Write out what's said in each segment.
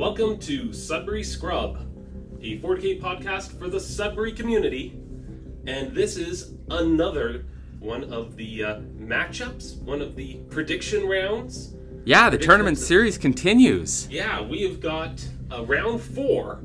Welcome to Sudbury Scrub, a 40k podcast for the Sudbury community. And this is another one of the uh, matchups, one of the prediction rounds. Yeah, the tournament series continues. Yeah, we have got uh, round four.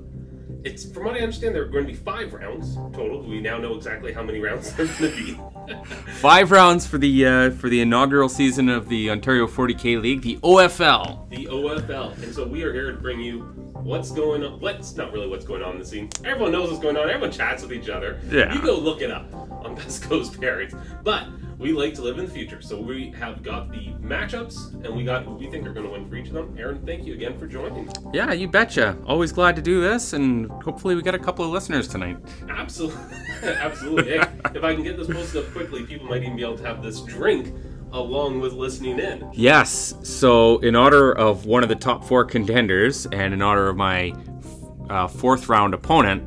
It's from what I understand, there are going to be five rounds total. We now know exactly how many rounds there's going to be. Five rounds for the uh, for the inaugural season of the Ontario 40K League, the OFL. the OFL. And so we are here to bring you what's going on. What's not really what's going on in the scene. Everyone knows what's going on. Everyone chats with each other. Yeah. You go look it up on Best Coast Pairings. But we like to live in the future. So we have got the matchups and we got who we think are going to win for each of them. Aaron, thank you again for joining. Yeah, you betcha. Always glad to do this, and hopefully we get a couple of listeners tonight. Absolutely. Absolutely. Hey, if I can get this posted up quickly, people might even be able to have this drink along with listening in. Yes. So, in honor of one of the top four contenders, and in honor of my uh, fourth round opponent,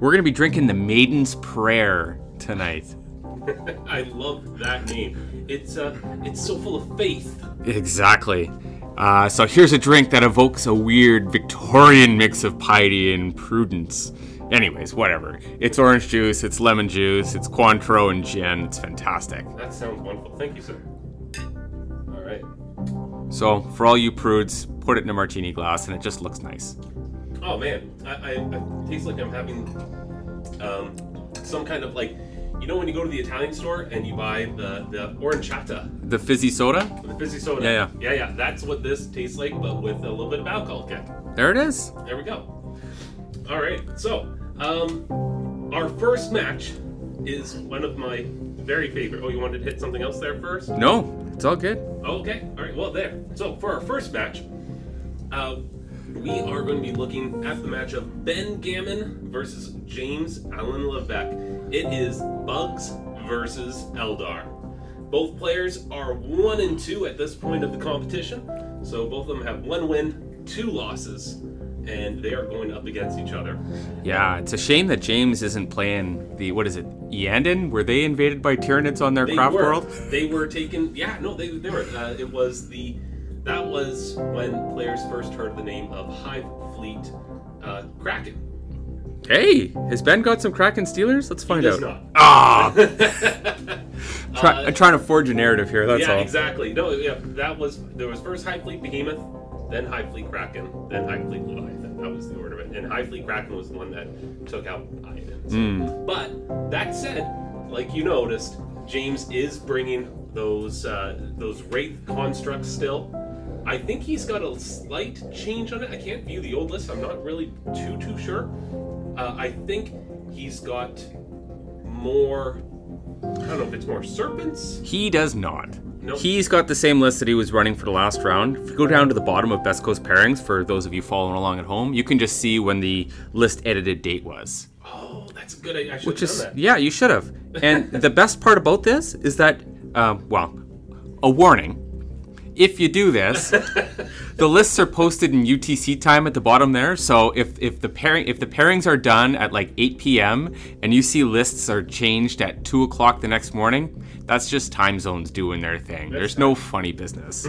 we're gonna be drinking the Maiden's Prayer tonight. I love that name. It's uh, it's so full of faith. Exactly. Uh, so here's a drink that evokes a weird Victorian mix of piety and prudence. Anyways, whatever. It's orange juice, it's lemon juice, it's Cointreau and gin. It's fantastic. That sounds wonderful. Thank you, sir. All right. So for all you prudes, put it in a martini glass, and it just looks nice. Oh man, I, I, I taste like I'm having um, some kind of like, you know, when you go to the Italian store and you buy the the aranciata, The fizzy soda. the fizzy soda. Yeah, yeah. yeah, yeah. That's what this tastes like, but with a little bit of alcohol kick. There it is. There we go. All right, so um, our first match is one of my very favorite. Oh, you wanted to hit something else there first? No, it's all good. Okay. All right. Well, there. So for our first match, uh, we are going to be looking at the match of Ben Gammon versus James Allen Levesque. It is Bugs versus Eldar. Both players are one and two at this point of the competition, so both of them have one win, two losses, and they are going up against each other. Yeah, it's a shame that James isn't playing the what is it, Iyanden? Were they invaded by Tyranids on their They craft were. world? They were taken. Yeah, no, they, they were. Uh, it was the. That was when players first heard the name of Hive Fleet uh, Kraken. Hey, has Ben got some Kraken Steelers? Let's find out. not. Ah, try, Uh, I'm trying to forge a narrative here. That's yeah, all. exactly. No, yeah, that was there was first Hive Fleet Behemoth, then Hive Fleet Kraken, then Hive Fleet Leviathan. That was the order of it. And Hive Fleet Kraken was the one that took out Iodans. Hmm. But that said, like you noticed, James is bringing those uh, those wraith constructs still. I think he's got a slight change on it. I can't view the old list. I'm not really too too sure. Uh, I think he's got more. I don't know if it's more serpents. He does not. Nope. He's got the same list that he was running for the last round. If you go down to the bottom of Best Coast Pairings, for those of you following along at home, you can just see when the list edited date was. Oh, that's good. I, I should Which have is, that. yeah, you should have. And the best part about this is that, um, well, a warning. If you do this, the lists are posted in UTC time at the bottom there. So if, if the pairing if the pairings are done at like 8 p.m. and you see lists are changed at 2 o'clock the next morning, that's just time zones doing their thing. There's no funny business.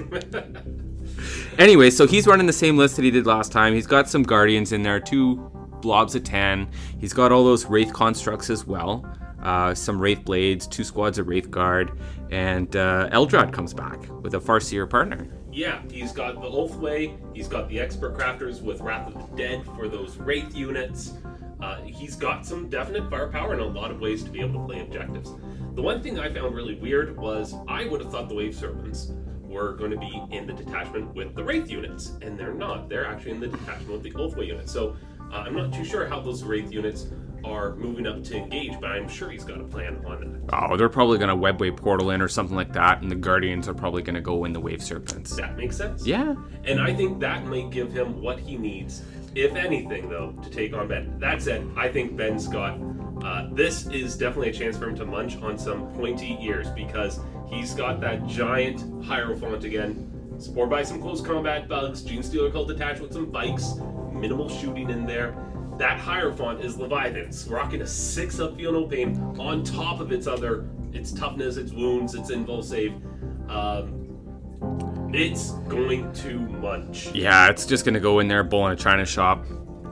anyway, so he's running the same list that he did last time. He's got some guardians in there, two blobs of 10. He's got all those wraith constructs as well. Uh, some wraith blades, two squads of wraith guard, and uh, Eldrad comes back with a Farseer partner. Yeah, he's got the Ulthwé, he's got the Expert Crafters with Wrath of the Dead for those Wraith units. Uh, he's got some definite firepower in a lot of ways to be able to play objectives. The one thing I found really weird was I would have thought the Wave Serpents were going to be in the detachment with the Wraith units, and they're not. They're actually in the detachment with the Ulthwé units. So uh, I'm not too sure how those Wraith units are moving up to engage, but I'm sure he's got a plan on that. Oh, they're probably going to webway portal in or something like that, and the guardians are probably going to go in the wave serpents. That makes sense? Yeah. And I think that might give him what he needs, if anything, though, to take on Ben. That said, I think Ben's got. Uh, this is definitely a chance for him to munch on some pointy ears because he's got that giant Hierophant again, supported by some close combat bugs, Gene Stealer Cult attached with some bikes, minimal shooting in there. That Hierophant is Leviathan's, rocking a 6 up Feel No Pain on top of its other, its toughness, its wounds, its invul save. Um, It's going to munch. Yeah, it's just gonna go in there, bull in a china shop,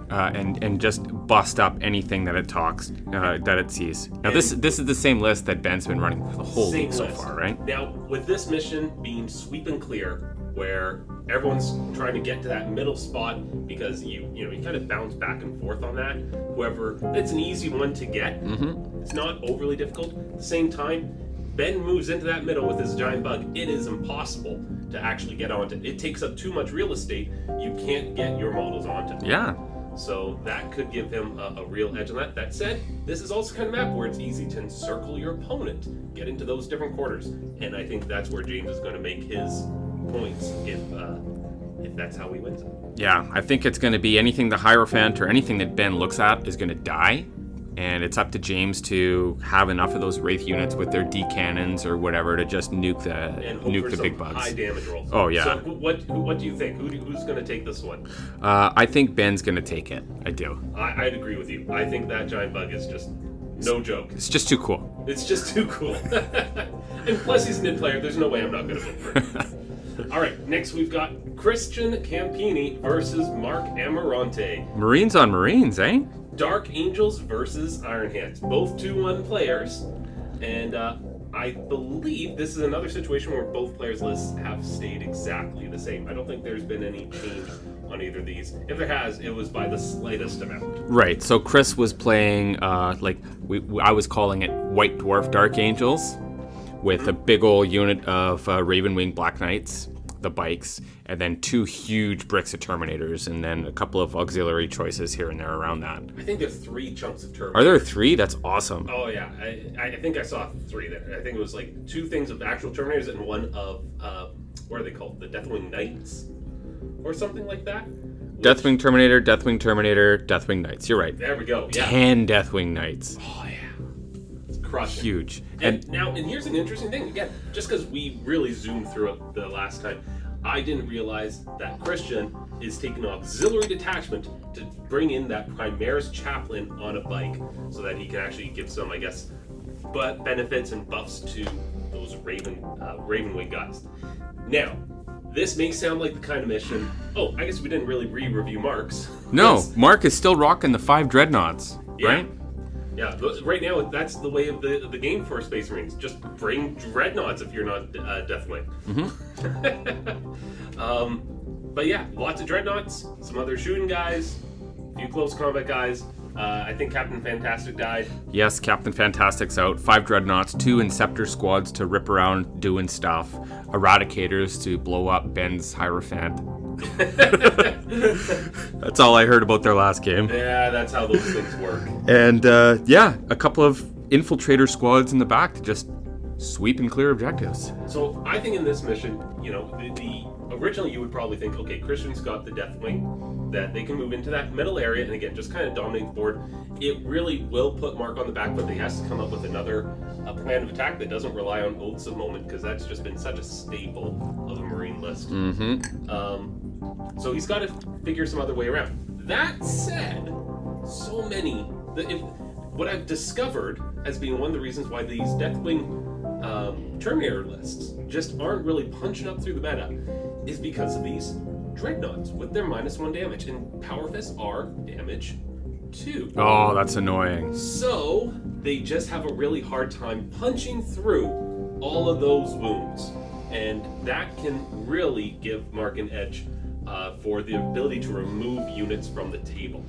uh, and and just bust up anything that it talks uh, that it sees. Now this this is the same list that Ben's been running for the whole week so list. far, right? Now, with this mission being sweep and clear, where everyone's trying to get to that middle spot because you you know you kind of bounce back and forth on that. Whoever it's an easy one to get. Mm-hmm. It's not overly difficult. At the same time, Ben moves into that middle with his giant bug. It is impossible to actually get onto. It takes up too much real estate. You can't get your models onto. It. Yeah. So that could give him a, a real edge on that. That said, this is also kind of map where it's easy to encircle your opponent, get into those different quarters, and I think that's where James is going to make his points if uh, if that's how he wins it. Yeah, I think it's going to be anything the Hierophant or anything that Ben looks at is going to die. And it's up to James to have enough of those Wraith units with their D cannons or whatever to just nuke the nuke the big bugs. high damage rolls. Oh, yeah. So what what do you think? Who do, who's going to take this one? Uh, I think Ben's going to take it. I do. I, I'd agree with you. I think that giant bug is just no joke. It's just too cool. It's just too cool. and plus, he's a mid player. There's no way I'm not going to vote for him. All right, next we've got Christian Campini versus Mark Amarante. Marines on Marines, eh? Dark Angels versus Iron Hands. Both 2 1 players. And uh, I believe this is another situation where both players' lists have stayed exactly the same. I don't think there's been any change on either of these. If there has, it was by the slightest amount. Right. So Chris was playing, uh, like we, we- I was calling it White Dwarf Dark Angels, with a big old unit of uh, Ravenwing Black Knights, the bikes, and then two huge bricks of Terminators, and then a couple of auxiliary choices here and there around that. I think there's three chunks of turbo. Are there three? That's awesome. Oh yeah, I, I think I saw three there. I think it was like two things of actual Terminators and one of uh, what are they called? The Deathwing Knights, or something like that. Deathwing Terminator, Deathwing Terminator, Deathwing Knights. You're right. There we go. Yeah. Ten Deathwing Knights. Oh crushing. Huge. And, And now, and here's an interesting thing. Again, just because we really zoomed through it the last time, I didn't realize that Christian is taking an auxiliary detachment to bring in that Primaris chaplain on a bike, so that he can actually give some, I guess, but benefits and buffs to those Raven uh, Ravenwing guys. Now, this may sound like the kind of mission. Oh, I guess we didn't really re-review Mark's. no, Mark is still rocking the five dreadnoughts, Yeah. right? Yeah, right now that's the way of the the game for Space Marines. Just bring dreadnoughts if you're not uh, Deathwing. um, but yeah, lots of dreadnoughts, some other shooting guys, a few close combat guys. Uh, I think Captain Fantastic died. Yes, Captain Fantastic's out. Five dreadnoughts, two Inceptor squads to rip around doing stuff, Eradicators to blow up Ben's Hierophant. That's all I heard about their last game. Yeah, that's how those things work. And uh, yeah, a couple of infiltrator squads in the back to just sweep and clear objectives. So I think in this mission, you know, the, the originally you would probably think, okay, Christian's got the Deathwing, that they can move into that middle area and again just kind of dominate the board. It really will put Mark on the back foot. He has to come up with another uh, plan of attack that doesn't rely on oaths of moment because that's just been such a staple of a Marine list. Mm-hmm. Um, so he's got to figure some other way around. That said, so many. The, if, what I've discovered as being one of the reasons why these Deathwing um, Terminator lists just aren't really punching up through the meta is because of these dreadnoughts with their minus one damage, and Power Fists are damage two. Oh, that's annoying. So they just have a really hard time punching through all of those wounds, and that can really give Mark an edge uh, for the ability to remove units from the table.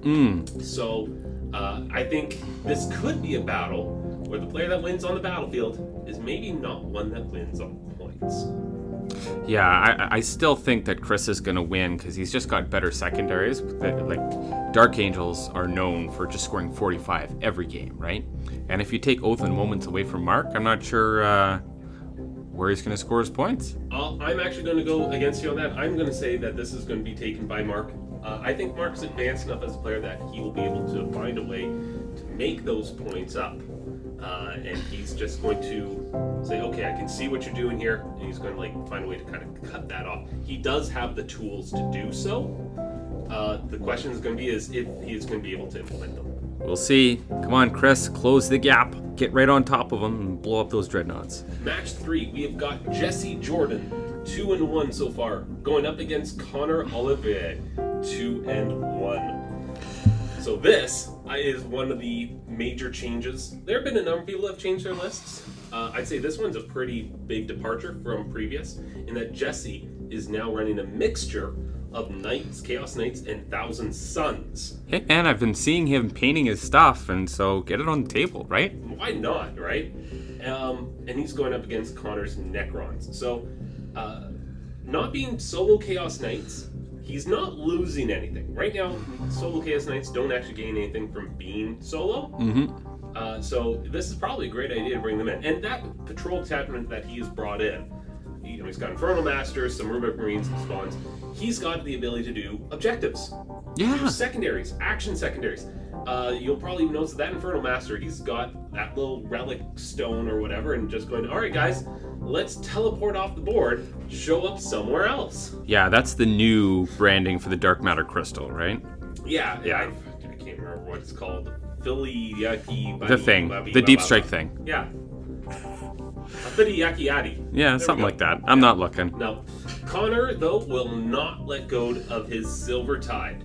Mm. So uh, I think this could be a battle where the player that wins on the battlefield is maybe not one that wins on points. Yeah, I, I still think that Chris is going to win because he's just got better secondaries. Like, Dark Angels are known for just scoring 45 every game, right? And if you take Oath and Moments away from Mark, I'm not sure uh, where he's going to score his points. Uh, I'm actually going to go against you on that. I'm going to say that this is going to be taken by Mark. Uh, I think Mark's advanced enough as a player that he will be able to find a way to make those points up. Uh, and he's just going to say, okay, I can see what you're doing here. And he's going to like find a way to kind of cut that off. He does have the tools to do so. Uh, the question is going to be is if he is going to be able to implement them. We'll see. Come on, Chris, close the gap. get right on top of them and blow up those dreadnoughts. Match three, we have got Jesse Jordan, two and one so far, going up against Connor Olivier, two and one. So this uh, is one of the major changes. There have been a number of people that have changed their lists. Uh, I'd say this one's a pretty big departure from previous, in that Jesse is now running a mixture of Knights, Chaos Knights, and Thousand Sons. Hey man, I've been seeing him painting his stuff, and so get it on the table, right? Why not, right? Um, and he's going up against Connor's Necrons. So, uh, not being solo Chaos Knights, he's not losing anything. Right now, solo Chaos Knights don't actually gain anything from being solo. Mm-hmm. Uh, so this is probably a great idea to bring them in. And that patrol detachment that he has brought in, you know, he's got Infernal Masters, some Rubric Marines, some spawns. He's got the ability to do objectives, Yeah. do secondaries, action secondaries. Uh, you'll probably notice that Infernal Master, he's got that little relic stone or whatever, and just going, all right, guys, let's teleport off the board, show up somewhere else. Yeah, that's the new branding for the dark matter crystal, right? Yeah, yeah. I, I can't remember what it's called. Philly Yaki. The thing, the deep strike thing. Yeah. Philly Yaki Yadi. Yeah, something like that. I'm not looking. No. Connor, though, will not let go of his silver tide.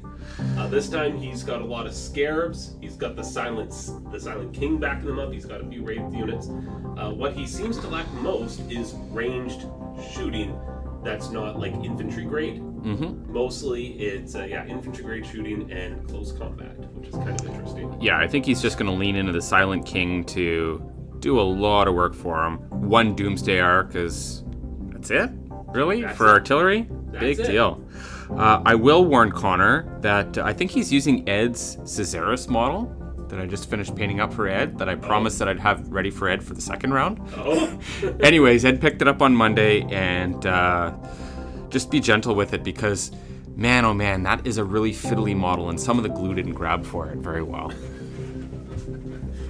Uh, this time he's got a lot of scarabs. He's got the silent, the silent king backing him up. He's got a few wraith units. Uh, what he seems to lack most is ranged shooting. That's not like infantry grade. Mm-hmm. Mostly, it's uh, yeah, infantry grade shooting and close combat, which is kind of interesting. Yeah, I think he's just going to lean into the Silent King to do a lot of work for him. One Doomsday Ark is. That's it? Really? That's for it. artillery? That's Big it. deal. Uh, I will warn Connor that uh, I think he's using Ed's Caesaris model that I just finished painting up for Ed that I promised that I'd have ready for Ed for the second round. Oh, Anyways, Ed picked it up on Monday, and uh, just be gentle with it because, man, oh man, that is a really fiddly model, and some of the glue didn't grab for it very well.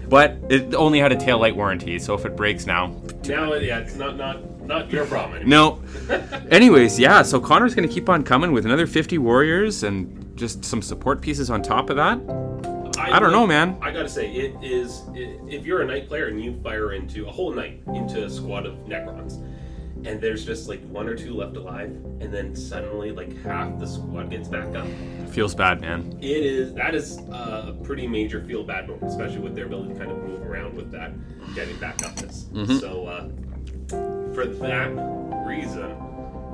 But it only had a tail light warranty, so if it breaks now, now yeah, it's not not not your problem anymore. no. Anyways, yeah, so Connor's gonna keep on coming with another 50 warriors and just some support pieces on top of that. I don't know, man. I gotta say, it is. i if you're a knight player and you fire into a whole knight into a squad of Necrons, and there's just like one or two left alive, and then suddenly like half the squad gets back up, Feels bad, man. it is that is a pretty major feel bad moment, especially with their ability to kind of move around with that getting back upness. Mm-hmm. So uh, for that reason,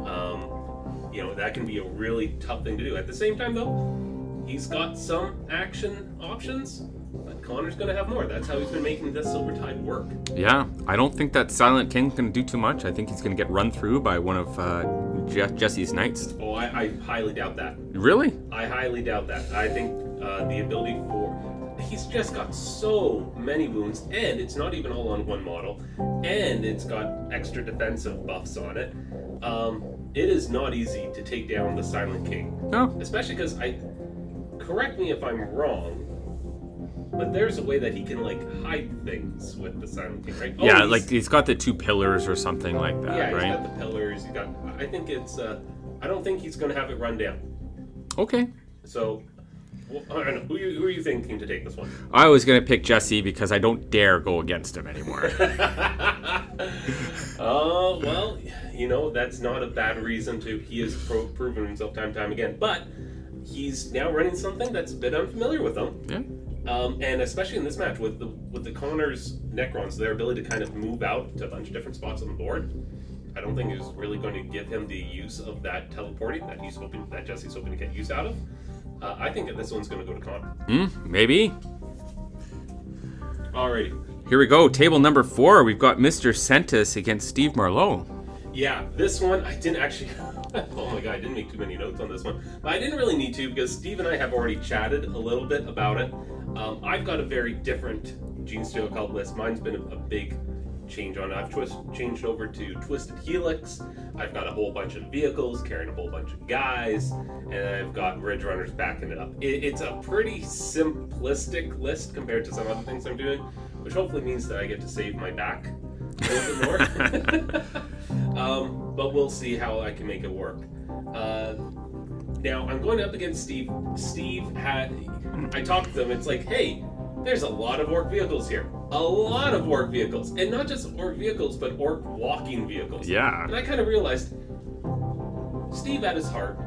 um, you know that can be a really tough thing to do. At the same time, though, he's got some action options. But Connor's going to have more. That's how he's been making this Silver Tide work. Yeah, I don't think that Silent King's gonna do too much. I think he's gonna get run through by one of uh, Je- Jesse's knights. Oh, I, I highly doubt that. Really? I highly doubt that. I think uh, the ability for he's just got so many wounds, and it's not even all on one model, and it's got extra defensive buffs on it. Um, it is not easy to take down the Silent King, No. especially because I. Correct me if I'm wrong, but there's a way that he can like hide things with the Silent King, right? Oh, yeah, he's- like he's got the two pillars or something like that, right? yeah, he's got the pillars. He's got. I think it's. Uh, I don't think he's going to have it run down. Okay. So, well. Who, you, who are you thinking to take this one? I was gonna pick Jesse because I don't dare go against him anymore. Oh, well, you know, that's not a bad reason to. He has pro- proven himself time and time again. But he's now running something that's a bit unfamiliar with him. yeah. Um, and especially in this match with the with the Connors Necrons, their ability to kind of move out to a bunch of different spots on the board. I don't think is really going to give him the use of that teleporting that he's hoping that Jesse's hoping to get use out of. Uh, I think that this one's going to go to Connor. Hmm, maybe. Alrighty. Here we go. Table number four. We've got Mr. Sentis against Steve Marlowe. Yeah, this one I didn't actually. oh my god, I didn't make too many notes on this one, but I didn't really need to because Steve and I have already chatted a little bit about it. Um, I've got a very different Gene Steel cult list. Mine's been a, a big change on. I've twist, changed over to Twisted Helix. I've got a whole bunch of vehicles carrying a whole bunch of guys, and I've got Ridge Runners backing it up. It, it's a pretty simplistic list compared to some other things I'm doing, which hopefully means that I get to save my back a little bit more. um, but we'll see how I can make it work. Uh, now I'm going up against Steve. Steve had I talked to him. It's like, hey, there's a lot of ork vehicles here. a lot of ork vehicles, and not just ork vehicles, but ork walking vehicles. Yeah. And I kind of realized Steve, at his heart,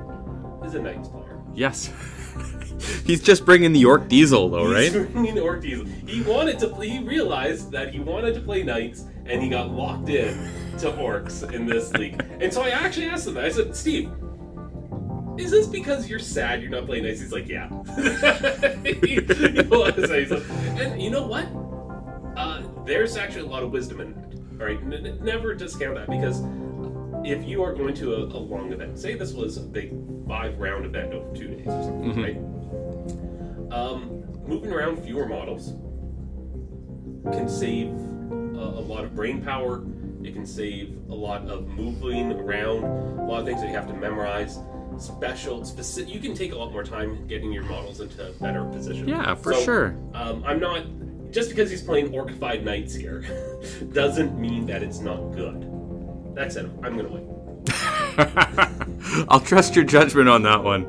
is a Knights player. Yes. He's just bringing the Ork Diesel, though, He's right? bringing Ork Diesel. He wanted to. He realized that he wanted to play Knights, and he got locked in to orks in this league. And so I actually asked him. I said, Steve. Is this because you're sad you're not playing Knights? He's like, yeah. he, he was. He's like- and you know what? Uh, there's actually a lot of wisdom in that. All right, N- never discount that because if you are going to a, a long event, say this was a big five round event over two days or something, right? Um, moving around fewer models can save a, a lot of brain power. It can save a lot of moving around, a lot of things that you have to memorize. Special, specific. You can take a lot more time getting your models into better position. Yeah, for So, sure. Um, I'm not just because he's playing Orcified Knights here doesn't mean that it's not good. That said, I'm gonna win. I'll trust your judgment on that one.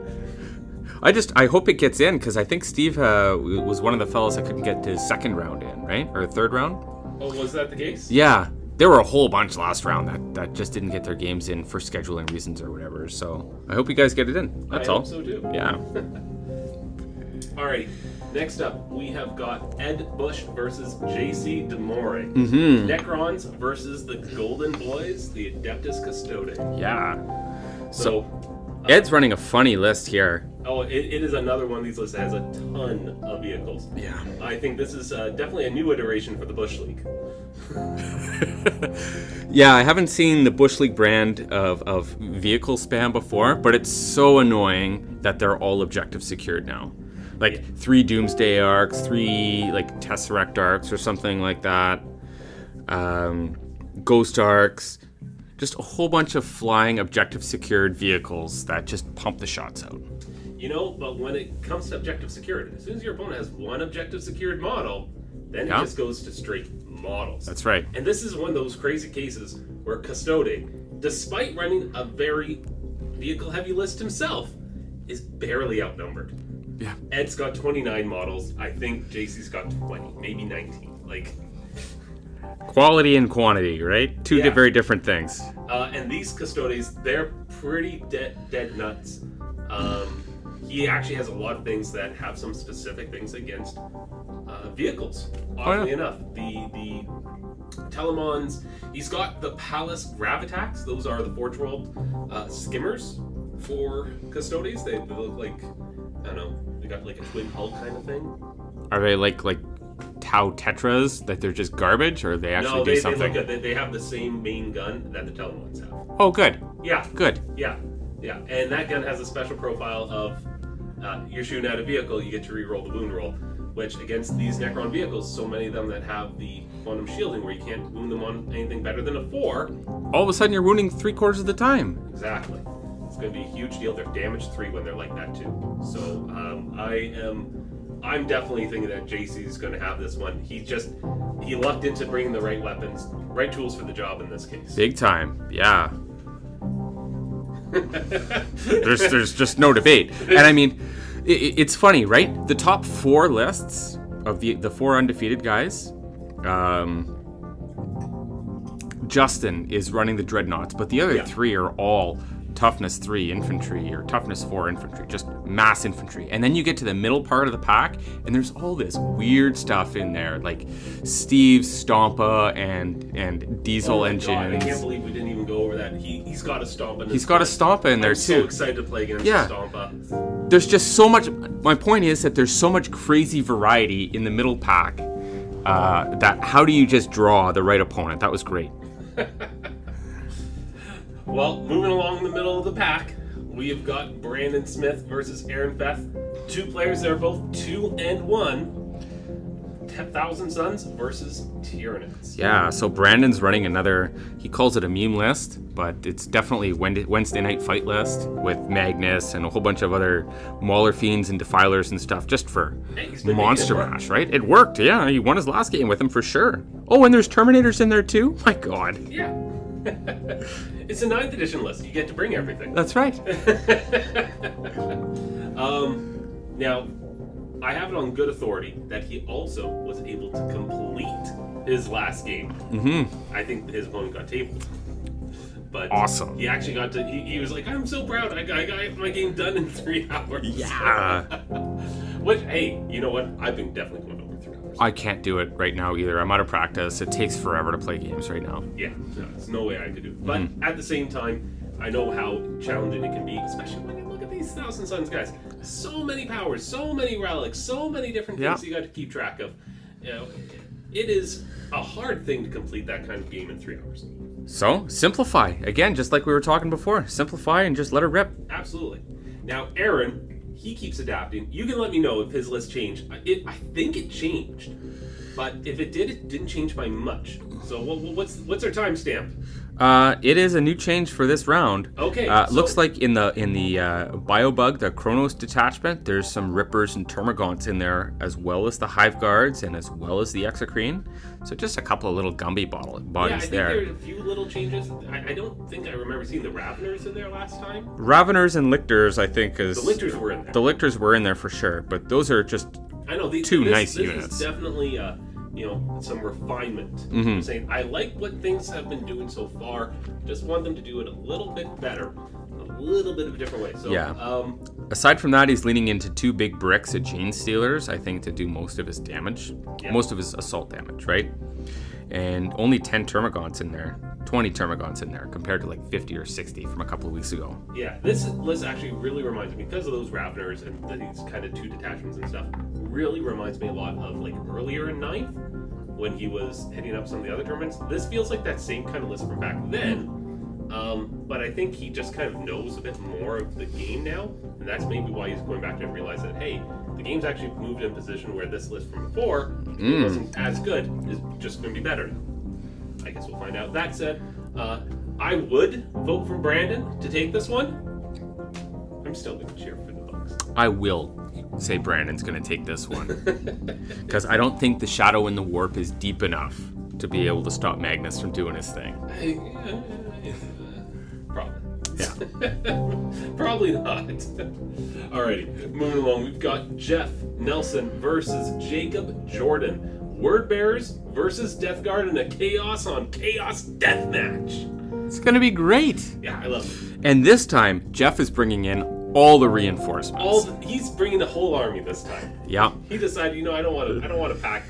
I just I hope it gets in because I think Steve uh, was one of the fellows that couldn't get his second round in, right, or third round. Oh, was that the case? Yeah, there were a whole bunch last round that that just didn't get their games in for scheduling reasons or whatever. So I hope you guys get it in. That's I all. hope so too. Yeah. all right. Next up, we have got Ed Bush versus JC Demore. Mm-hmm. Necrons versus the Golden Boys, the Adeptus Custode. Yeah. So, Ed's running a funny list here. Oh, it, it is another one of these lists that has a ton of vehicles. Yeah. I think this is uh, definitely a new iteration for the Bush League. Yeah, I haven't seen the Bush League brand of, of vehicle spam before, but it's so annoying that they're all objective secured now. Like three Doomsday arks, three like Tesseract arks or something like that, um, Ghost arks, just a whole bunch of flying objective secured vehicles that just pump the shots out. You know, but when it comes to objective security, as soon as your opponent has one objective secured model, then Yeah. it just goes to straight models. That's right. And this is one of those crazy cases where Custode, despite running a very vehicle heavy list himself, is barely outnumbered. Yeah. Ed's got 29 models. I think JC's got 20, maybe 19. Like, Quality and quantity, right? Two Yeah. very different things. uh, and these Custodes, they're pretty dead, dead nuts. Um, he actually has a lot of things that have some specific things against uh, vehicles. Oddly enough, the the Telemons. He's got the Pallas Grav-attack. Those are the Forge World uh, skimmers for Custodes. They, they look like I don't know. They got like a twin hull kind of thing. Are they like like Tau Tetras that they're just garbage, or they actually no, do they, they something? good. They, they have the same main gun that the Telemons have. oh, good, Yeah, good. Yeah, yeah, and that gun has a special profile of uh, you're shooting at a vehicle, you get to re-roll the wound roll, which against these Necron vehicles, so many of them that have the quantum shielding, where you can't wound them on anything better than a four. All of a sudden, you're wounding three quarters of the time. Exactly, it's going to be a huge deal. They're damage three when they're like that too. So um, I am. I'm definitely thinking that JC is going to have this one. He just he lucked into bringing the right weapons, right tools for the job in this case. Big time, yeah. there's there's just no debate. And I mean, i i- it's funny, right? The top four lists of the the four undefeated guys, um, Justin is running the dreadnoughts, but the other Yeah. three are all toughness three infantry or toughness four infantry, just mass infantry. And then you get to the middle part of the pack, and there's all this weird stuff in there, like Steve's Stompa and and diesel Oh engines. God, that. He he's got a stomp in He's got a gun. Stompa in there I'm too. so excited to play against Yeah. Stompa. there's just so much. My point is that there's so much crazy variety in the middle pack. Uh, that how do you just draw the right opponent? That was great. Well, moving along the middle of the pack, we have got Brandon Smith versus Aaron Feth. Two players that are both two and one. Ten Thousand Sons versus Tyranids. Yeah. So Brandon's running another. He calls it a meme list, but it's definitely Wednesday night fight list with Magnus and a whole bunch of other Mauler fiends and defilers and stuff, just for Hey, he's been monster making it work. mash. Right? It worked. Yeah. He won his last game with him for sure. Oh, and there's Terminators in there too. My God. Yeah. it's a ninth edition list. You get to bring everything. That's right. um, now, I have it on good authority that he also was able to complete his last game. Mm-hmm. I think his opponent got tabled. But Awesome. he actually got to. He, he was like, "I'm so proud. I got, I got my game done in three hours." Yeah. Which, hey, you know what? I've been definitely going over three hours. I can't do it right now either. I'm out of practice. It takes forever to play games right now. Yeah, no, there's no way I could do it. But Mm-hmm. at the same time, I know how challenging it can be, especially Thousand Sons guys. So many powers, so many relics, so many different things Yeah. you got to keep track of. You know, it is a hard thing to complete that kind of game in three hours. So, simplify. Again, just like we were talking before. Simplify and just let it rip. Absolutely. Now, Aaron, he keeps adapting. You can let me know if his list changed. I- It, I think it changed, but if it did, it didn't change by much. So, what's what's our timestamp? Uh, it is a new change for this round. Okay, Uh, so- looks like in the in the uh, biobug, the Kronos detachment, there's some Rippers and Termagants in there, as well as the Hive Guards and as well as the Exocrine. So just a couple of little Gumby bottle bodies Yeah, I think there. there are a few little changes. I, I don't think I remember seeing the Raveners in there last time. Raveners and Lictors, I think, is The Lictors were in there. the Lictors were in there for sure, but those are just I know the, two this, nice this units. Is definitely, uh, you know, some refinement. Mm-hmm. I'm saying I like what things have been doing so far. Just want them to do it a little bit better, a little bit of a different way. So, Yeah. um, Aside from that, he's leaning into two big bricks of Gene Stealers, I think, to do most of his damage, Yeah. most of his assault damage, right? And only 10 Termagants in there, 20 Termagants in there, compared to like 50 or 60 from a couple of weeks ago. Yeah, this list actually really reminds me because of those Raveners and these kind of two detachments and stuff. Really reminds me a lot of like earlier in ninth when he was hitting up some of the other tournaments. This feels like that same kind of list from back then. Um, but I think he just kind of knows a bit more of the game now, and that's maybe why he's going back to realize that hey, the game's actually moved in a position where this list from before it wasn't as good is just going to be better. I guess we'll find out. That said, uh, I would vote for Brandon to take this one. I'm still going to cheer for the Bucks. I will say Brandon's going to take this one. Because I don't think the Shadow in the Warp is deep enough to be able to stop Magnus from doing his thing. Probably. Yeah. Probably not. Alrighty, moving along. We've got Jeff Nelson versus Jacob Jordan. Word bearers versus Death Guard in a chaos on chaos death match. It's to be great. Yeah, I love it. And this time, Jeff is bringing in all the reinforcements. All the, he's bringing the whole army this time. yeah. He decided, you know, I don't want to. I don't want to pack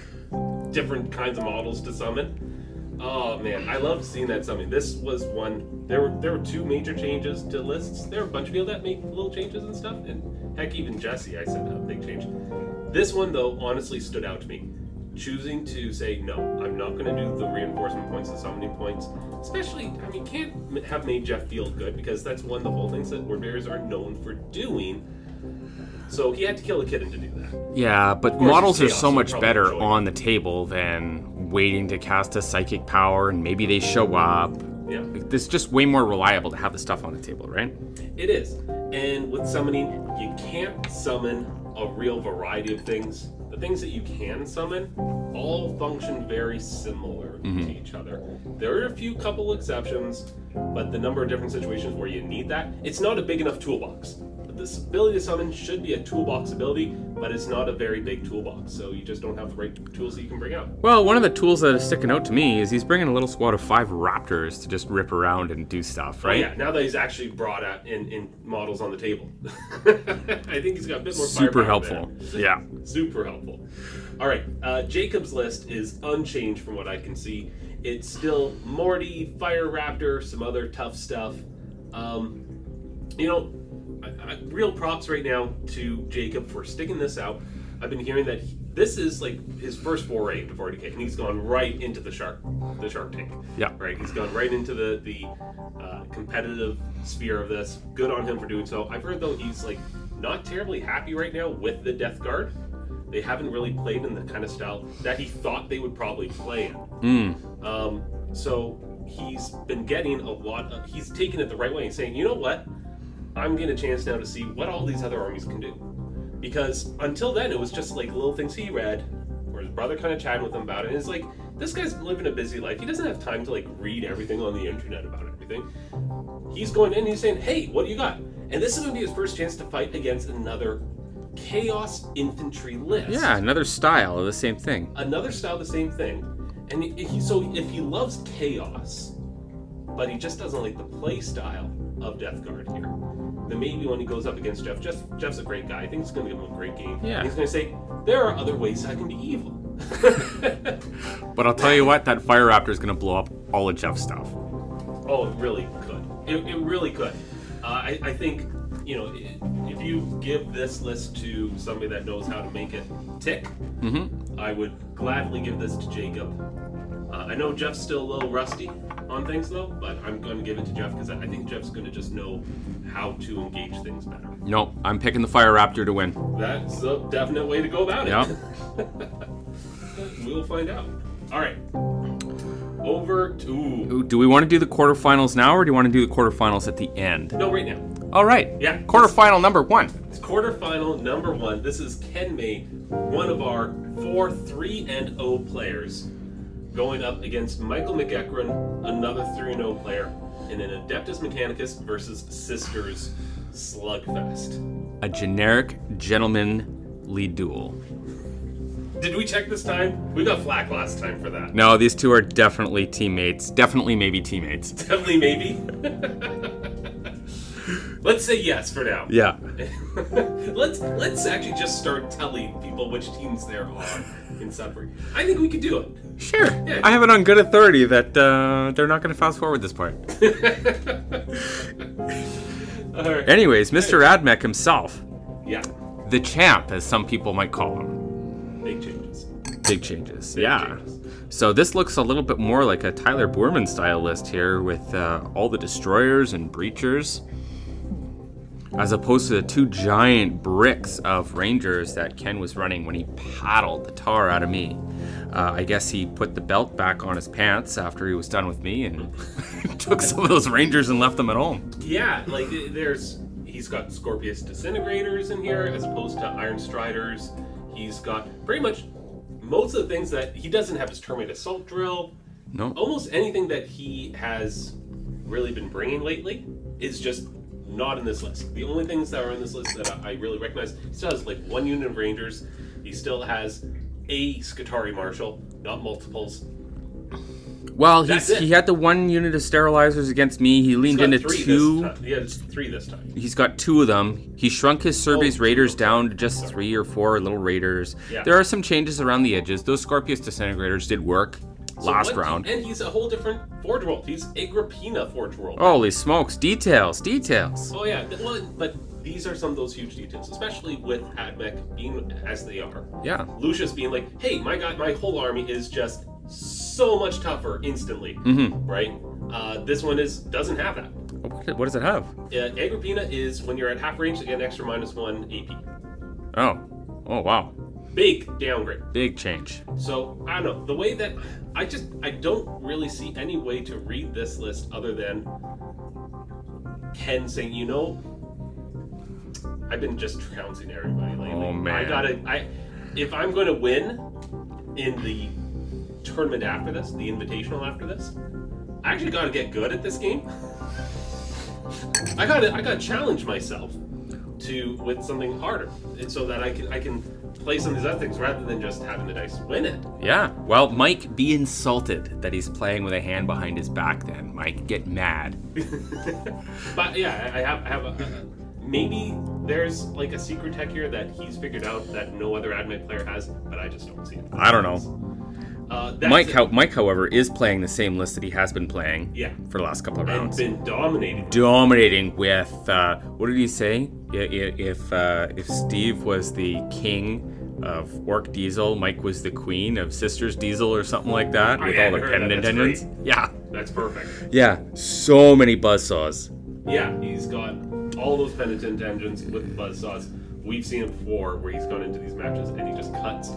different kinds of models to summon. Oh man, I loved seeing that summon. This was one. There were there were two major changes to lists. There were a bunch of people that made little changes and stuff, and heck, even Jesse, I said a big change. This one though, honestly, stood out to me. Choosing to say no, I'm not going to do the reinforcement points, the summoning points. Especially, I mean, can't have made Jeff feel good because that's one of the whole things that word bearers are known for doing. So he had to kill a kitten to do that. Yeah, but models are so much better on the table than waiting to cast a psychic power and maybe they show up. Yeah. It's just way more reliable to have the stuff on the table, right? It is. And with summoning, you can't summon a real variety of things. The things that you can summon all function very similar to mm-hmm. each other. There are a few couple exceptions, but the number of different situations where you need that, it's not a big enough toolbox. This ability to summon should be a toolbox ability, but it's not a very big toolbox, so you just don't have the right tools that you can bring out. Well, one of the tools that is sticking out to me is he's bringing a little squad of five raptors to just rip around and do stuff, right? Yeah, now that he's actually brought out in, in models on the table. I think he's got a bit more Super helpful. there. Yeah. Super helpful. All right, uh, Jacob's list is unchanged from what I can see. It's still Morty, Fire Raptor, some other tough stuff. Um, you know, I, I, real props right now to Jacob for sticking this out. I've been hearing that he- this is like his first foray into 40k, and he's gone right into the shark, the Shark Tank. Yeah. Right. He's gone right into the the uh, competitive sphere of this. Good on him for doing so. I've heard though he's like not terribly happy right now with the Death Guard. They haven't really played in the kind of style that he thought they would probably play in. Mm. Um, so he's been getting a lot of, he's taking it the right way and saying, you know what? I'm getting a chance now to see what all these other armies can do. Because until then, it was just like little things he read, or his brother kind of chatted with him about it. And it's like, this guy's living a busy life. He doesn't have time to like read everything on the internet about everything. He's going in and he's saying, hey, what do you got? And this is going to be his first chance to fight against another chaos infantry list. Yeah, another style of the same thing. Another style, of the same thing. And he- so if he loves chaos, but he just doesn't like the play style of Death Guard here, then maybe when he goes up against Jeff, Jeff Jeff's a great guy. I think he's going to give him a great game. Yeah. And he's going to say, there are other ways I can be evil. But I'll tell you what, that Fire Raptor is going to blow up all of Jeff's stuff. Oh, it really could. It, it really could. Uh, I, I think, you know, if you give this list to somebody that knows how to make it tick, Mm-hmm. I would gladly give this to Jacob. Uh, I know Jeff's still a little rusty on things, though, but I'm going to give it to Jeff because I think Jeff's going to just know how to engage things better. Nope, I'm picking the Fire Raptor to win. That's a definite way to go about it. Yeah. we'll find out. All right. Over to. Ooh, Do we want to do the quarterfinals now, or do you want to do the quarterfinals at the end? No, right now. All right. Yeah. Quarterfinal number one. It's quarterfinal number one. This is Ken May, one of our four 3 and 0 players, going up against Michael McEachran, another 3 and 0 player, in an Adeptus Mechanicus versus Sisters Slugfest. A generic gentlemanly duel. Did we check this time? We got flack last time for that. No, these two are definitely teammates. Definitely, maybe teammates. Definitely, maybe. let's say yes for now. Yeah. let's let's actually just start telling people which teams there are on in Sudbury. I think we could do it. Sure. Yeah. I have it on good authority that uh, they're not going to fast forward this part. All right. Anyways, Mr. Admech himself, Yeah, the champ, as some people might call him. big changes. Big changes. yeah. changes. So this looks a little bit more like a Tyler Boorman style list here with uh, all the destroyers and breachers. As opposed to the two giant bricks of rangers that Ken was running when he paddled the tar out of me. Uh, I guess he put the belt back on his pants after he was done with me and took some of those rangers and left them at home. Yeah, like there's he's got Scorpius disintegrators in here as opposed to Iron Striders. He's got pretty much most of the things that he doesn't have his termite assault drill. No. Almost anything that he has really been bringing lately is just not in this list. The only things that are in this list that I I really recognize, he still has like one unit of Rangers. He still has a Skitarii Marshal, not multiples. Well, That's he's, it. he had the one unit of sterilizers against me. He leaned into two. He has three this time. He's got two of them. He shrunk his Serberys Oh, Raiders down to just three or four little Raiders. Yeah. There are some changes around the edges. Those Scorpius Disintegrators did work last what- round. And he's a whole different Forge World. He's Agripinaa Forge World. Holy smokes. Details, details. Oh yeah, well, but these are some of those huge details, especially with Admech being as they are. Yeah. Lucius being like, "Hey, my guy, my whole army is just so much tougher instantly." Mm-hmm. Right? Uh, this one is doesn't have that. What, what does it have? Uh, Agripinaa is when you're at half range, they get an extra minus one AP. Oh. Oh, wow. Big downgrade. Big change. So I don't know the way that I just I don't really see any way to read this list other than Ken saying, you know, I've been just trouncing everybody lately. Oh, man. I gotta I if I'm going to win in the tournament after this, the invitational after this, I actually got to get good at this game. I got to I got to challenge myself to with something harder, and so that I can I can play some of these other things rather than just having the dice win it. Yeah. Well, Mike, be insulted that he's playing with a hand behind his back then. Mike, get mad. But yeah, I have, I have a, a- maybe there's like a secret tech here that he's figured out that no other admin player has, but I just don't see it. I don't know. Uh, that's Mike, how, Mike, however, is playing the same list that he has been playing yeah, for the last couple of rounds, and been dominating. dominating with uh, what did he say? If uh, if Steve was the king of Ork Diesel, Mike was the queen of Sisters Diesel, or something like that, with all the penitent engines. Yeah, That's perfect. yeah, so many buzzsaws. Yeah, he's got all those penitent engines with buzzsaws. We've seen him before where he's gone into these matches and he just cuts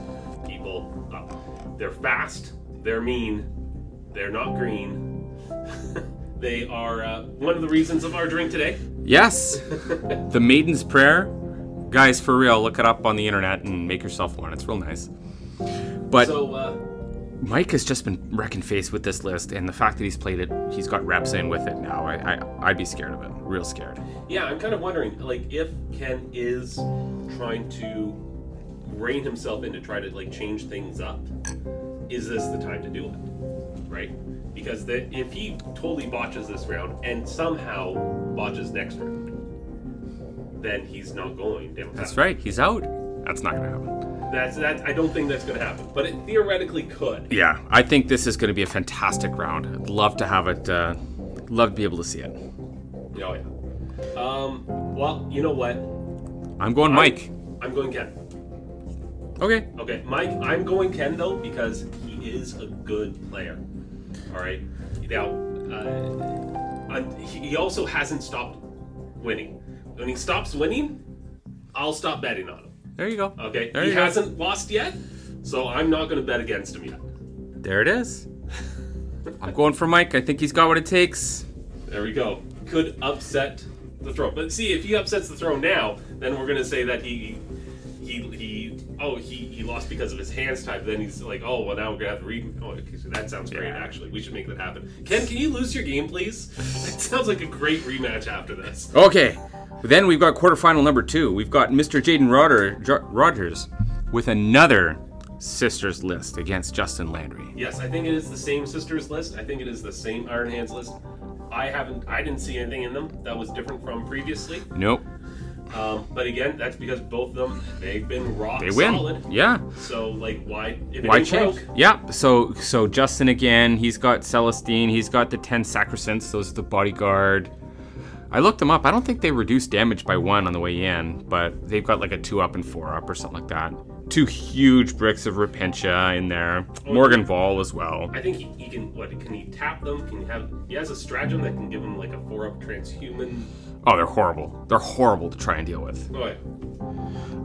people up. They're fast, they're mean, they're not green. they are uh, one of the reasons of our drink today. Yes, the Maiden's Prayer, guys, for real, look it up on the internet and make yourself one. It's real nice. But So, uh, Mike has just been wrecking face with this list, and the fact that he's played it, he's got reps in with it now. I, I I'd be scared of it, real scared. Yeah, I'm kind of wondering, like, if Ken is trying to rein himself in to try to like change things up, is this the time to do it? Right? Because the, if he totally botches this round and somehow botches next round, then he's not going down. That's right, he's out. That's not gonna happen. That's that. I don't think that's going to happen, but it theoretically could. Yeah, I think this is going to be a fantastic round. I'd love to have it. Uh, love to be able to see it. Oh yeah. Um. Well, you know what? I'm going Mike. I'm going Ken. Okay. Okay, Mike. I'm going Ken though because he is a good player. All right. Now, uh, he also hasn't stopped winning. When he stops winning, I'll stop betting on him. There you go. Okay. There he you go. hasn't lost yet, so I'm not going to bet against him yet. There it is. I'm going for Mike. I think he's got what it takes. There we go. Could upset the throne. But see, if he upsets the throne now, then we're gonna say that he he he oh he, he lost because of his hands type. Then he's like, oh well now we're gonna have to read. Oh, okay, so that sounds great. Yeah. Actually, we should make that happen. Ken, can you lose your game, please? It sounds like a great rematch after this. Okay. Then we've got quarterfinal number two. We've got Mr. Jaden Roder, Jo- Rogers with another sisters list against Justin Landry. Yes, I think it is the same sisters list. I think it is the same Iron Hands list. I haven't, I didn't see anything in them that was different from previously. Nope. Um, but again, that's because both of them they've been rock They win. solid. Yeah. So like, why? If Why change? broke, Yeah. So so Justin again. He's got Celestine. He's got the ten sacrosancts. Those are the bodyguard. I looked them up. I don't think they reduced damage by one on the way in, but they've got like a two up and four up or something like that. Two huge bricks of Repentia in there. Morvenn Vahl as well. I think he, he can. What can he tap them? Can he have? He has a stratagem that can give him like a four up transhuman. Oh, they're horrible. They're horrible to try and deal with. Oh, yeah.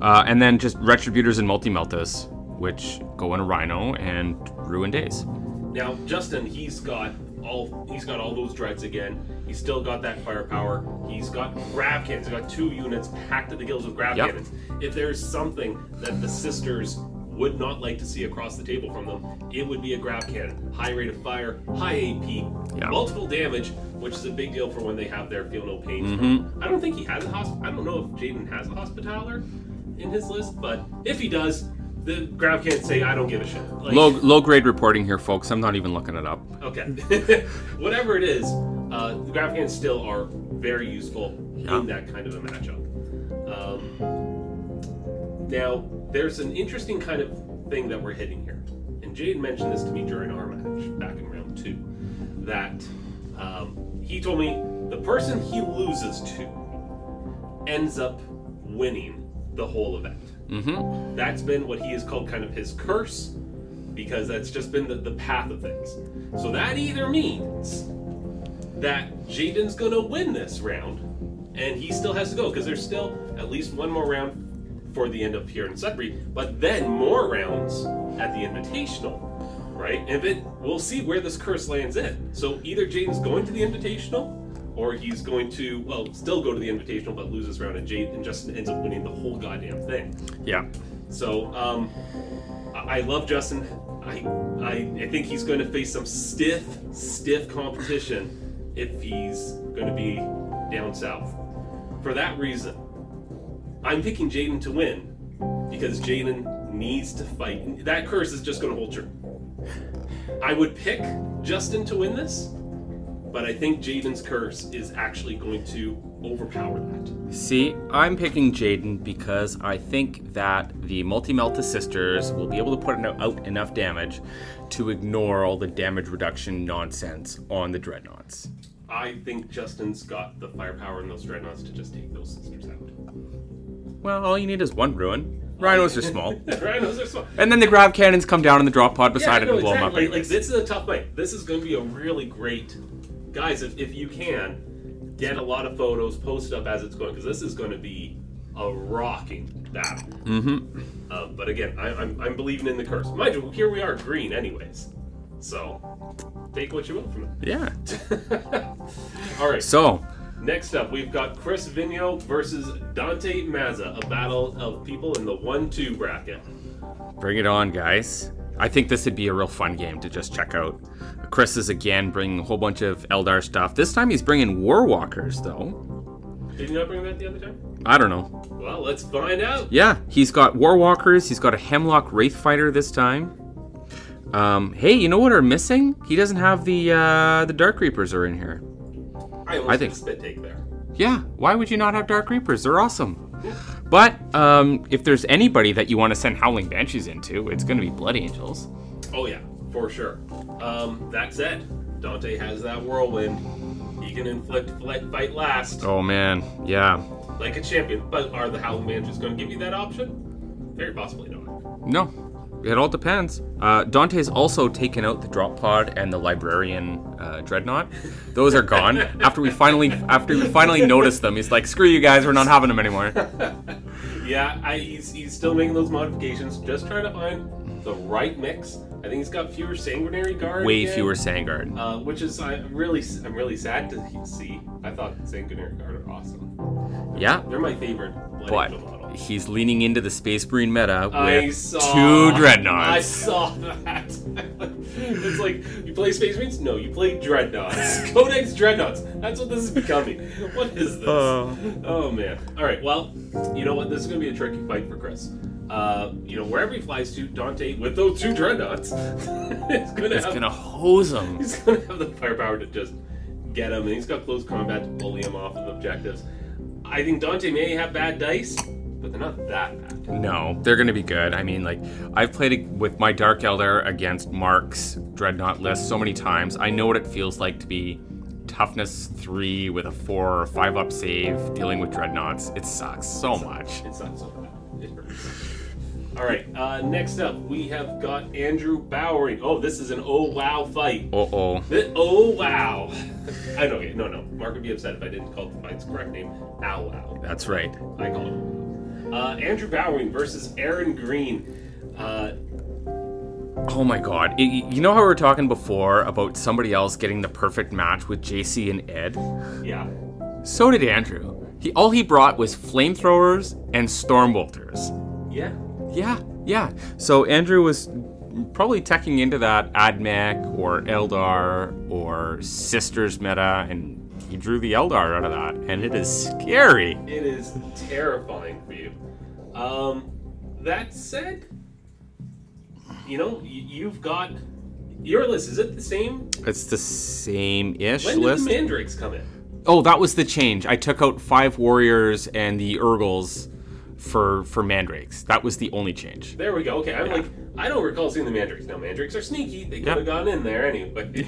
Uh, and then just Retributors and Multi Meltas, which go in a Rhino and ruin days. Now Justin, he's got all he's got all those dreads again. He's still got that firepower. He's got grav cannons. He's got two units packed to the gills with grav Yep. cannons. If there's something that the sisters would not like to see across the table from them, it would be a grav cannon. High rate of fire, high AP, Yeah. multiple damage, which is a big deal for when they have their feel no pain. Mm-hmm. I don't think he has a hosp. I don't know if Jaden has a Hospitaller in his list, but if he does, the grav can't say I don't give a shit. Like, Low, low grade reporting here, folks. I'm not even looking it up. Okay. Whatever it is, uh, the graphic hands still are very useful Yeah. in that kind of a matchup. Um, now, there's an interesting kind of thing that we're hitting here. And Jade mentioned this to me during our match back in round two. That um, he told me the person he loses to ends up winning the whole event. Mm-hmm. That's been what he has called kind of his curse, because that's just been the, the path of things. So that either means that Jaden's gonna win this round, and he still has to go, because there's still at least one more round for the end of here in Sudbury, but then more rounds at the Invitational, right? And it, we'll see where this curse lands in. So either Jaden's going to the Invitational, or he's going to, well, still go to the Invitational, but lose this round, and Jade and Justin ends up winning the whole goddamn thing. Yeah. So, um, I, I love Justin. I, I, I think he's going to face some stiff, stiff competition if he's going to be down south. For that reason, I'm picking Jaden to win because Jaden needs to fight. That curse is just going to hold true. I would pick Justin to win this, but I think Jaden's curse is actually going to overpower that. See, I'm picking Jaden because I think that the Multi Melta sisters will be able to put out enough damage to ignore all the damage reduction nonsense on the dreadnoughts. I think Justin's got the firepower in those dreadnoughts to just take those sisters out. Well, all you need is one ruin. Rhinos are small. Rhinos are small. And then the grav cannons come down in the drop pod beside it no, and blow them up. exactly. Like, this is a tough fight. This is going to be a really great, guys. If, if you can get a lot of photos, post up as it's going, because this is going to be a rocking battle. Mm-hmm. Uh, but again, I, I'm I'm believing in the curse. Mind you, here we are, green, anyways. So take what you will from it. Yeah. All right. So, Next up, we've got Chris Vigno versus Dante Mazza, a battle of people in the one-two bracket. bring it on, guys. I think this would be a real fun game to just check out. Chris is again bringing a whole bunch of Eldar stuff. This time he's bringing Warwalkers, though. Did you not bring that the other time? I don't know. Well, let's find out. Yeah, he's got Warwalkers. He's got a Hemlock Wraith Fighter this time. Um, hey, you know what are missing? He doesn't have the uh, the Dark Reapers are in here. I, I think spit take there. Yeah, why would you not have Dark Reapers? They're awesome. But um, if there's anybody that you want to send Howling Banshees into, it's going to be Blood Angels. Oh yeah, for sure. Um, that said, Dante has that whirlwind. He can inflict fight, last Oh man, yeah. like a champion. But are the Howling Managers going to give you that option? Very possibly not. No, it all depends. Uh, Dante's also taken out the Drop Pod and the Librarian uh, Dreadnought. Those are gone. after we finally, after we finally noticed them, he's like, "Screw you guys, we're not having them anymore." Yeah, I, he's, he's still making those modifications, just trying to find the right mix. I think he's got fewer sanguinary guard. Way again, fewer Sangard. Uh, which is I'm really I'm really sad to see. I thought sanguinary guard are awesome. Yeah, They're my favorite Blood but model. he's leaning into the Space Marine meta with saw, two I saw that. it's like you play Space Marines? No, you play Dreadnoughts. Codex Dreadnoughts. That's what this is becoming. What is this? Uh. oh man. All right. Well, you know what? This is gonna be a tricky fight for Chris. Uh, you know, wherever he flies to, Dante with those two Dreadnoughts is gonna It's have gonna hose him. he's gonna have the firepower to just get him, and he's got close combat to bully him off of objectives. I think Dante may have bad dice, but they're not that bad. No, they're going to be good. I mean, like, I've played it with my Dark Eldar against Mark's Dreadnought list so many times. I know what it feels like to be toughness three with a four or five up save dealing with Dreadnoughts. It sucks so much. It's not so bad. It. All right. Uh, next up, we have got Andrew Bowering. Oh, this is an oh wow fight. Uh oh. Oh wow. I know. No, no. Mark would be upset if I didn't call the fight's correct name. Ow wow. That's right. I call him. Uh, Andrew Bowering versus Aaron Green. Uh, Oh my god. I- I- you know how we were talking before about somebody else getting the perfect match with JC and Ed? yeah. So did Andrew. He all he brought was flamethrowers and stormbolters. Yeah. Yeah, yeah. So Andrew was probably teching into that Admech or Eldar or Sisters meta, and he drew the Eldar out of that, and it is scary. It is terrifying for you. Um, that said, you know, you've got your list. Is it the same? It's the same-ish list. When did list. the Mandrakes come in? oh, that was the change. I took out five warriors and the Ur-Ghuls for for Mandrakes. That was the only change. There we go. Okay, I'm like, I don't recall seeing the Mandrakes. Now, Mandrakes are sneaky. They could Yeah. have gone in there anyway.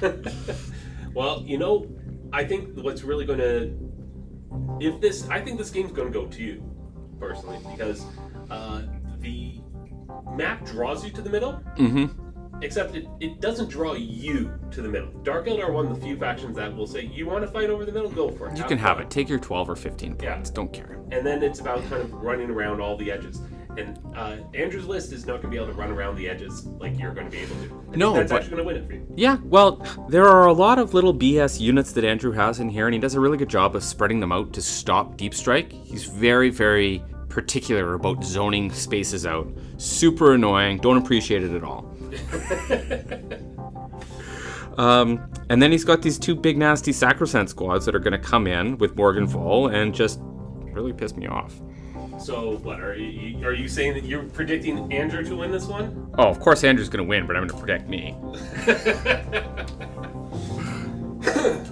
well, you know, I think what's really going to, if this, I think this game's going to go to you, personally, because uh, the map draws you to the middle, Mm-hmm. Except it, it doesn't draw you to the middle. Dark Eldar are one of the few factions that will say, you want to fight over the middle, go for it. You can have fun." it. Take your 12 or 15 points. Yeah. Don't care. and then it's about kind of running around all the edges. And uh, Andrew's list is not going to be able to run around the edges like you're going to be able to. I No, that's but- actually going to win it for you. Yeah, well, there are a lot of little BS units that Andrew has in here, and he does a really good job of spreading them out to stop deep strike. He's very, very particular about zoning spaces out. Super annoying. Don't appreciate it at all. um, and then he's got these two big, nasty Sacrosanct squads that are going to come in with Morgan Morganfall and just really piss me off. So what are you? Are you saying that you're predicting Andrew to win this one? Oh, of course Andrew's going to win, but I'm going to protect me.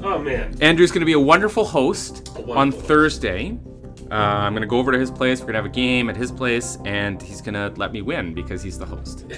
Oh man, Andrew's going to be a wonderful host A wonderful on. Thursday. Uh, I'm going to go over to his place. We're going to have a game at his place, and he's going to let me win because he's the host.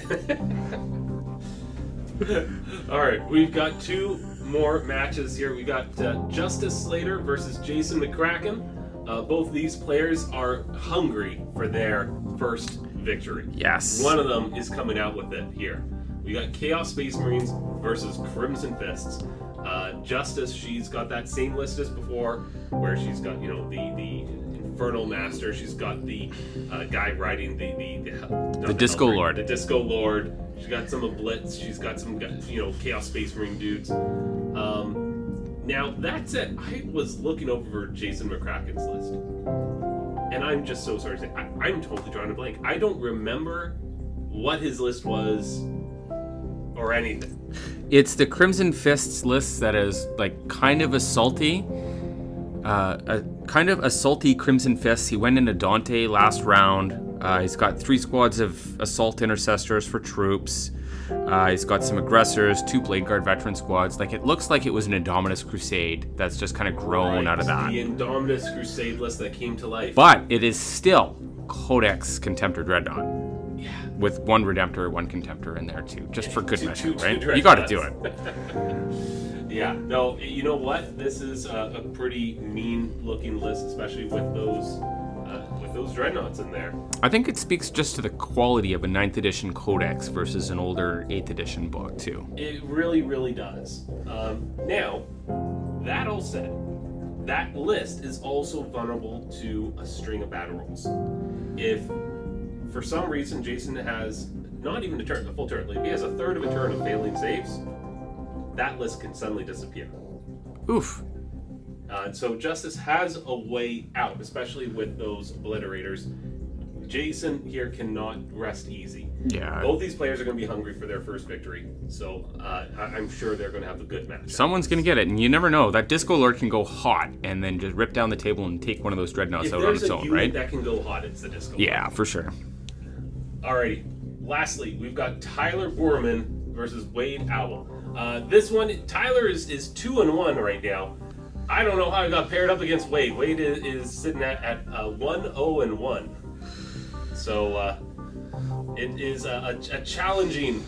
All right, we've got two more matches here. We got uh, Justice Slater versus Jason McCracken. Uh, both these players are hungry for their first victory. Yes. One of them is coming out with it here. We got Chaos Space Marines versus Crimson Fists. Uh, Justice, she's got that same list as before, where she's got you know the the Infernal Master. She's got the uh, guy riding the the the, The Disco Hellbreaker, Lord. The Disco Lord. She's got some of Blitz. She's got some you know Chaos Space Marine dudes. Um, now that's it. I was looking over Jason McCracken's list, and I'm just so sorry to say I, I'm totally drawing a blank. I don't remember what his list was or anything. It's the Crimson Fists list that is like kind of a salty, uh, a kind of a salty Crimson Fist. He went into Dante last round. Uh, he's got three squads of assault intercessors for troops. Uh, he's got some aggressors, two Blade Guard veteran squads. Like it looks like it was an Indominus Crusade that's just kind of grown out of that. The Indominus Crusade list that came to life. But it is still Codex Contemptor Dreadnought yeah. with one Redemptor, one Contemptor in there too, just for good Two- measure, two- two right? You got to do it. Yeah, no, you know what? This is a, a pretty mean-looking list, especially with those uh, with those dreadnoughts in there. I think it speaks just to the quality of a 9th edition codex versus an older 8th edition book, too. It really, really does. Um, now, that all said, that list is also vulnerable to a string of bad rolls. If, for some reason, Jason has not even a turn, a full turn, like if he has a third of a turn of failing saves, that list can suddenly disappear. Oof. Uh, so Justice has a way out, especially with those obliterators. Jason here cannot rest easy. Yeah. Both these players are going to be hungry for their first victory, so uh, I- I'm sure they're going to have a good match. Someone's going to get it, and you never know. That Disco Lord can go hot and then just rip down the table and take one of those dreadnoughts If out on its own, right? that can go hot, it's the disco. Yeah, for sure. Alrighty. Lastly, we've got Tyler Borman versus Wade Owl. Uh, this one, Tyler is, is two and one right now. I don't know how he got paired up against Wade. Wade is, is sitting at, at uh, one zero and one. So uh, it is a, a, a challenging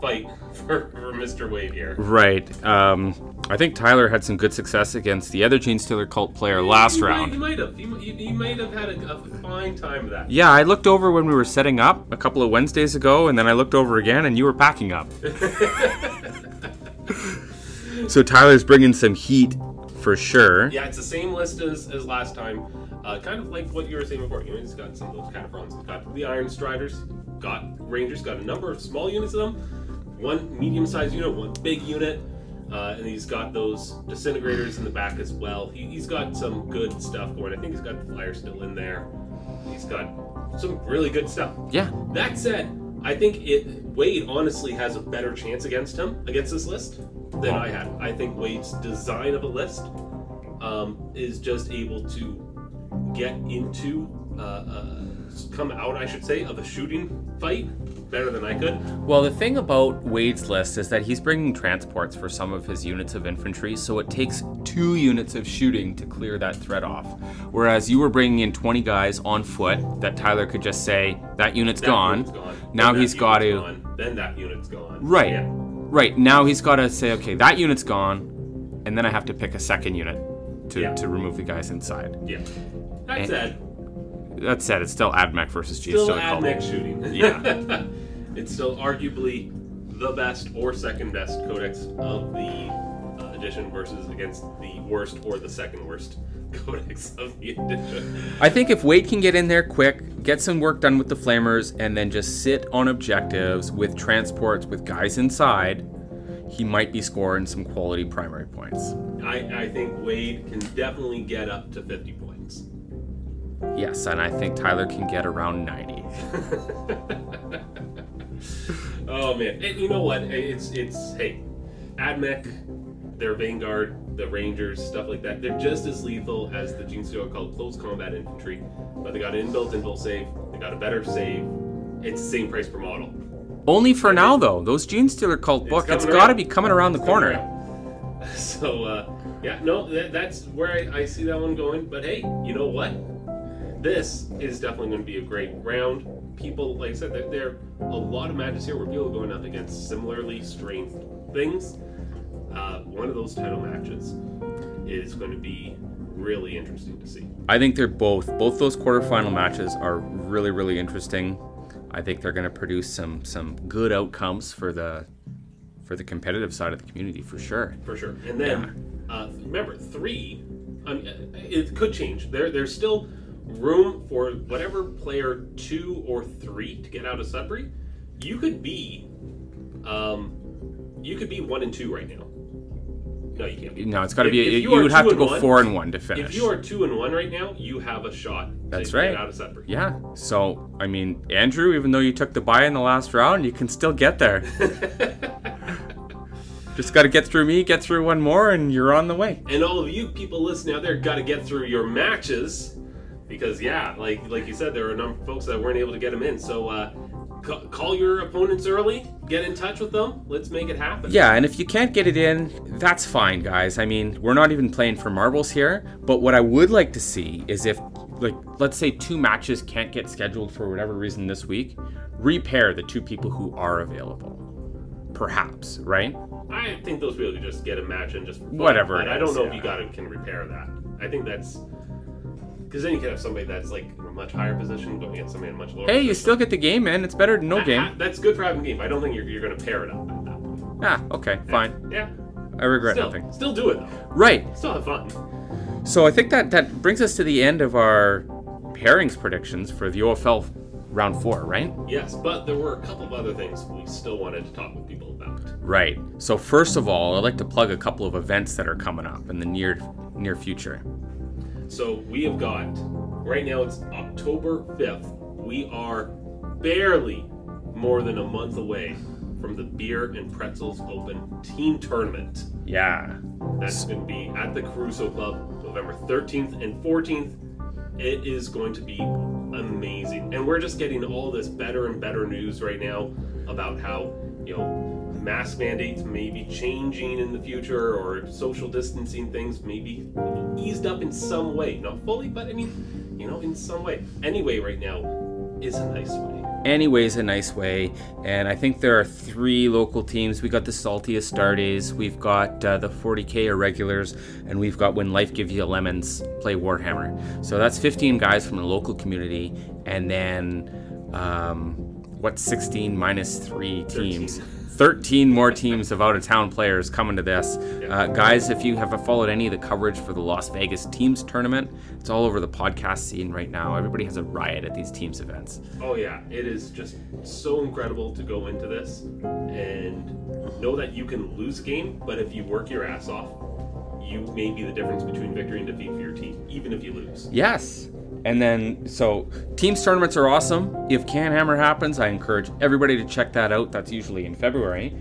fight for, for Mr. Wade here. Right. Um, I think Tyler had some good success against the other Genestealer cult player last might- round. you might have. You, you, you might have had a, a fine time of that. Yeah, I looked over when we were setting up a couple of Wednesdays ago, and then I looked over again, and you were packing up. so Tyler's bringing some heat for sure. Yeah, it's the same list as, as last time. Uh, kind of like what you were saying before. You know, he's got some of those kind of fronts. He's got the Iron Striders, got Rangers, got a number of small units of them. One medium-sized unit, one big unit, uh, and he's got those disintegrators in the back as well. He, he's got some good stuff going. I think he's got the flyer still in there. He's got some really good stuff. Yeah. That said, I think it Wade honestly has a better chance against him against this list than I had. I think Wade's design of a list um, is just able to get into uh, uh, come out, I should say, of a shooting fight better than I could. Well, the thing about Wade's list is that he's bringing transports for some of his units of infantry, so it takes two units of shooting to clear that threat off. Whereas you were bringing in 20 guys on foot that Tyler could just say, that unit's That gone. unit's gone. Now he's got to. gone. Then that unit's gone. Right. Yeah. Right. Now he's got to say, okay, that unit's gone, and then I have to pick a second unit to, Yeah. to remove the guys inside. Yeah. That And- said, That said, it's still Admech versus G. still Stealer Cult. Admech shooting. Yeah. it's still arguably the best or second best codex of the uh, edition versus against the worst or the second worst codex of the edition. I think if Wade can get in there quick, get some work done with the flamers, and then just sit on objectives with transports with guys inside, he might be scoring some quality primary points. I, I think Wade can definitely get up to 50 points. Yes, and I think Tyler can get around 90. Oh man, and you know what? It's it's hey, Admech, their Vanguard, the Rangers, stuff like that. They're just as lethal as the Genestealer called close combat infantry, but they got an inbuilt invul save. They got a better save. It's the same price per model. Only for now, though. Those Genestealer cult book, it's got to be coming around the It's corner. around. So uh, yeah, no, that, that's where I, I see that one going. But hey, you know what? This is definitely going to be a great round. People, like I said, there, there are a lot of matches here where people are going up against similarly strength things. Uh, one of those title matches is going to be really interesting to see. I think they're both. Both those quarterfinal matches are really, really interesting. I think they're going to produce some some good outcomes for the for the competitive side of the community for sure. for sure. And then uh, remember, three. Um, it could change. There, there's still room for whatever player two or three to get out of Sudbury. You could be, um, you could be one and two right now. No, you can't. Be. No, it's got to be. if you you would have to go one- four and one to finish. If you are two and one right now, you have a shot. That's to right. Get out of Sudbury. Yeah. So I mean, Andrew, even though you took the bye in the last round, you can still get there. Just got to get through me, get through one more, and you're on the way. And all of you people listening out there got to get through your matches because yeah, like like you said, there are a number of folks that weren't able to get them in. So uh, ca- call your opponents early, get in touch with them. Let's make it happen. Yeah, and if you can't get it in, that's fine, guys. I mean, we're not even playing for marbles here. But what I would like to see is if, like, let's say two matches can't get scheduled for whatever reason this week, repair the two people who are available. Perhaps, right? I think those people could just get a match and just Whatever But I don't know if you got to can repair that. I think that's because then you can have somebody that's like in a much higher position going against somebody in a much lower. Hey, you position. still get the game, man. It's better than no ha- game. That's good for having a game. I don't think you're, you're going to pair it up at that point. Ah, okay, fine. Yeah. I regret Still, nothing. still do it though. Right. Still have fun. So I think that that brings us to the end of our pairings predictions for the OFL round four, right? Yes, but there were a couple of other things we still wanted to talk with people about. Right. So first of all, I'd like to plug a couple of events that are coming up in the near near future. So we have got right now it's October 5th. We are barely more than a month away from the Beer and Pretzels Open Team Tournament. Yeah. That's going to be at the Caruso Club November 13th and 14th. It is going to be amazing. And we're just getting all this better and better news right now about how, you know, mask mandates may be changing in the future or social distancing things may be eased up in some way. Not fully, but I mean, you know, in some way. Anyway, right now is a nice way. Anyways, a nice way. And I think there are three local teams. We got the Salty Astartes, we've got uh, the 40k Irregulars, and we've got When Life Gives You Lemons play Warhammer. So that's 15 guys from the local community, and then um, what's 16 minus three teams? 13 more teams of out of town players coming to this. Uh, guys, if you have followed any of the coverage for the Las Vegas Teams tournament, it's all over the podcast scene right now. Everybody has a riot at these teams events. Oh yeah, it is just so incredible to go into this and know that you can lose a game, but if you work your ass off, you may be the difference between victory and defeat for your team, even if you lose. Yes. And then, so teams tournaments are awesome. If Can Hammer happens, I encourage everybody to check that out. That's usually in February.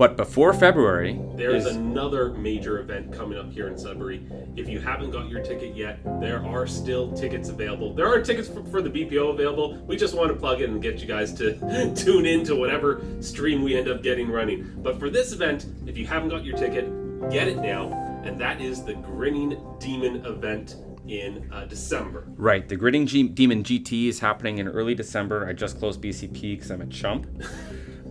But before February, There is another major event coming up here in Sudbury. If you haven't got your ticket yet, there are still tickets available. There are tickets for, for the BPO available. We just want to plug in and get you guys to tune in to whatever stream we end up getting running. But for this event, if you haven't got your ticket, get it now. And that is the Grinning Demon event in uh, December. right, the Gritting G- Demon GT is happening in early December. I just closed BCP because I'm a chump.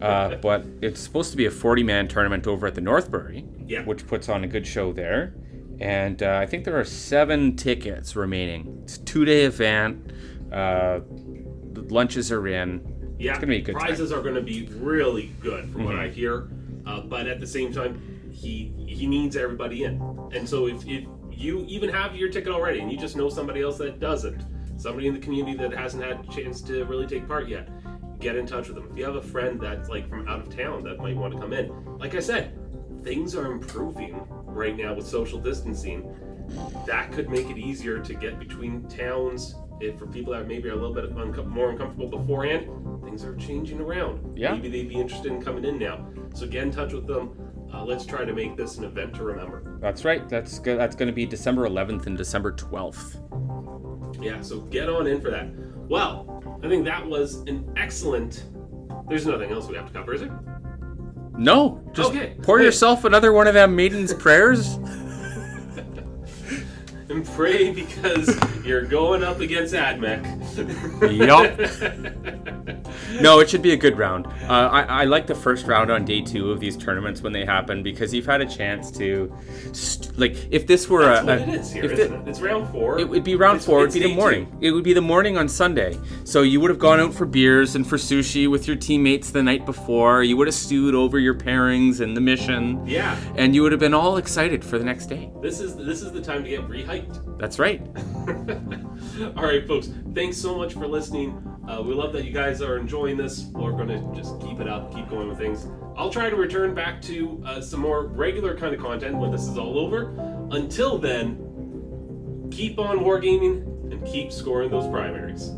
Uh, but it's supposed to be a 40 man tournament over at the Northbury, Yeah. which puts on a good show there. And uh, I think there are seven tickets remaining. It's a two day event. Uh, the lunches are in. Yeah, it's gonna be a good time. prizes are going to be really good from what I hear. Uh, but at the same time, he he needs everybody in. And so if, if you even have your ticket already and you just know somebody else that doesn't, somebody in the community that hasn't had a chance to really take part yet, get in touch with them. If you have a friend that's like from out of town that might want to come in, like I said, things are improving right now with social distancing. That could make it easier to get between towns. If for people that maybe are a little bit uncom- more uncomfortable beforehand, things are changing around. Yeah. Maybe they'd be interested in coming in now. So get in touch with them. Uh, let's try to make this an event to remember. That's right. That's go- that's going to be December 11th and December 12th. Yeah, so get on in for that. Well, I think that was an excellent. There's nothing else we have to cover, is there? No, just Okay. pour yourself another one of them maiden's prayers. And pray because you're going up against AdMech. Yup. No, it should be a good round. Uh, I, I like the first round on day two of these tournaments when they happen because you've had a chance to, st- like, if this were That's a, what a- it is here, if isn't it? It's round four. It would be round It's- four. It'd be the morning. two. It would be the morning on Sunday. So you would have gone out for beers and for sushi with your teammates the night before. You would have stewed over your pairings and the mission. Yeah, And you would have been all excited for the next day. this is this is the time to get rehyped. That's right. All right, folks. Thanks so much for listening. Uh, we love that you guys are enjoying this. We're going to just keep it up, keep going with things. I'll try to return back to uh, some more regular kind of content when this is all over. Until then, keep on wargaming and keep scoring those primaries.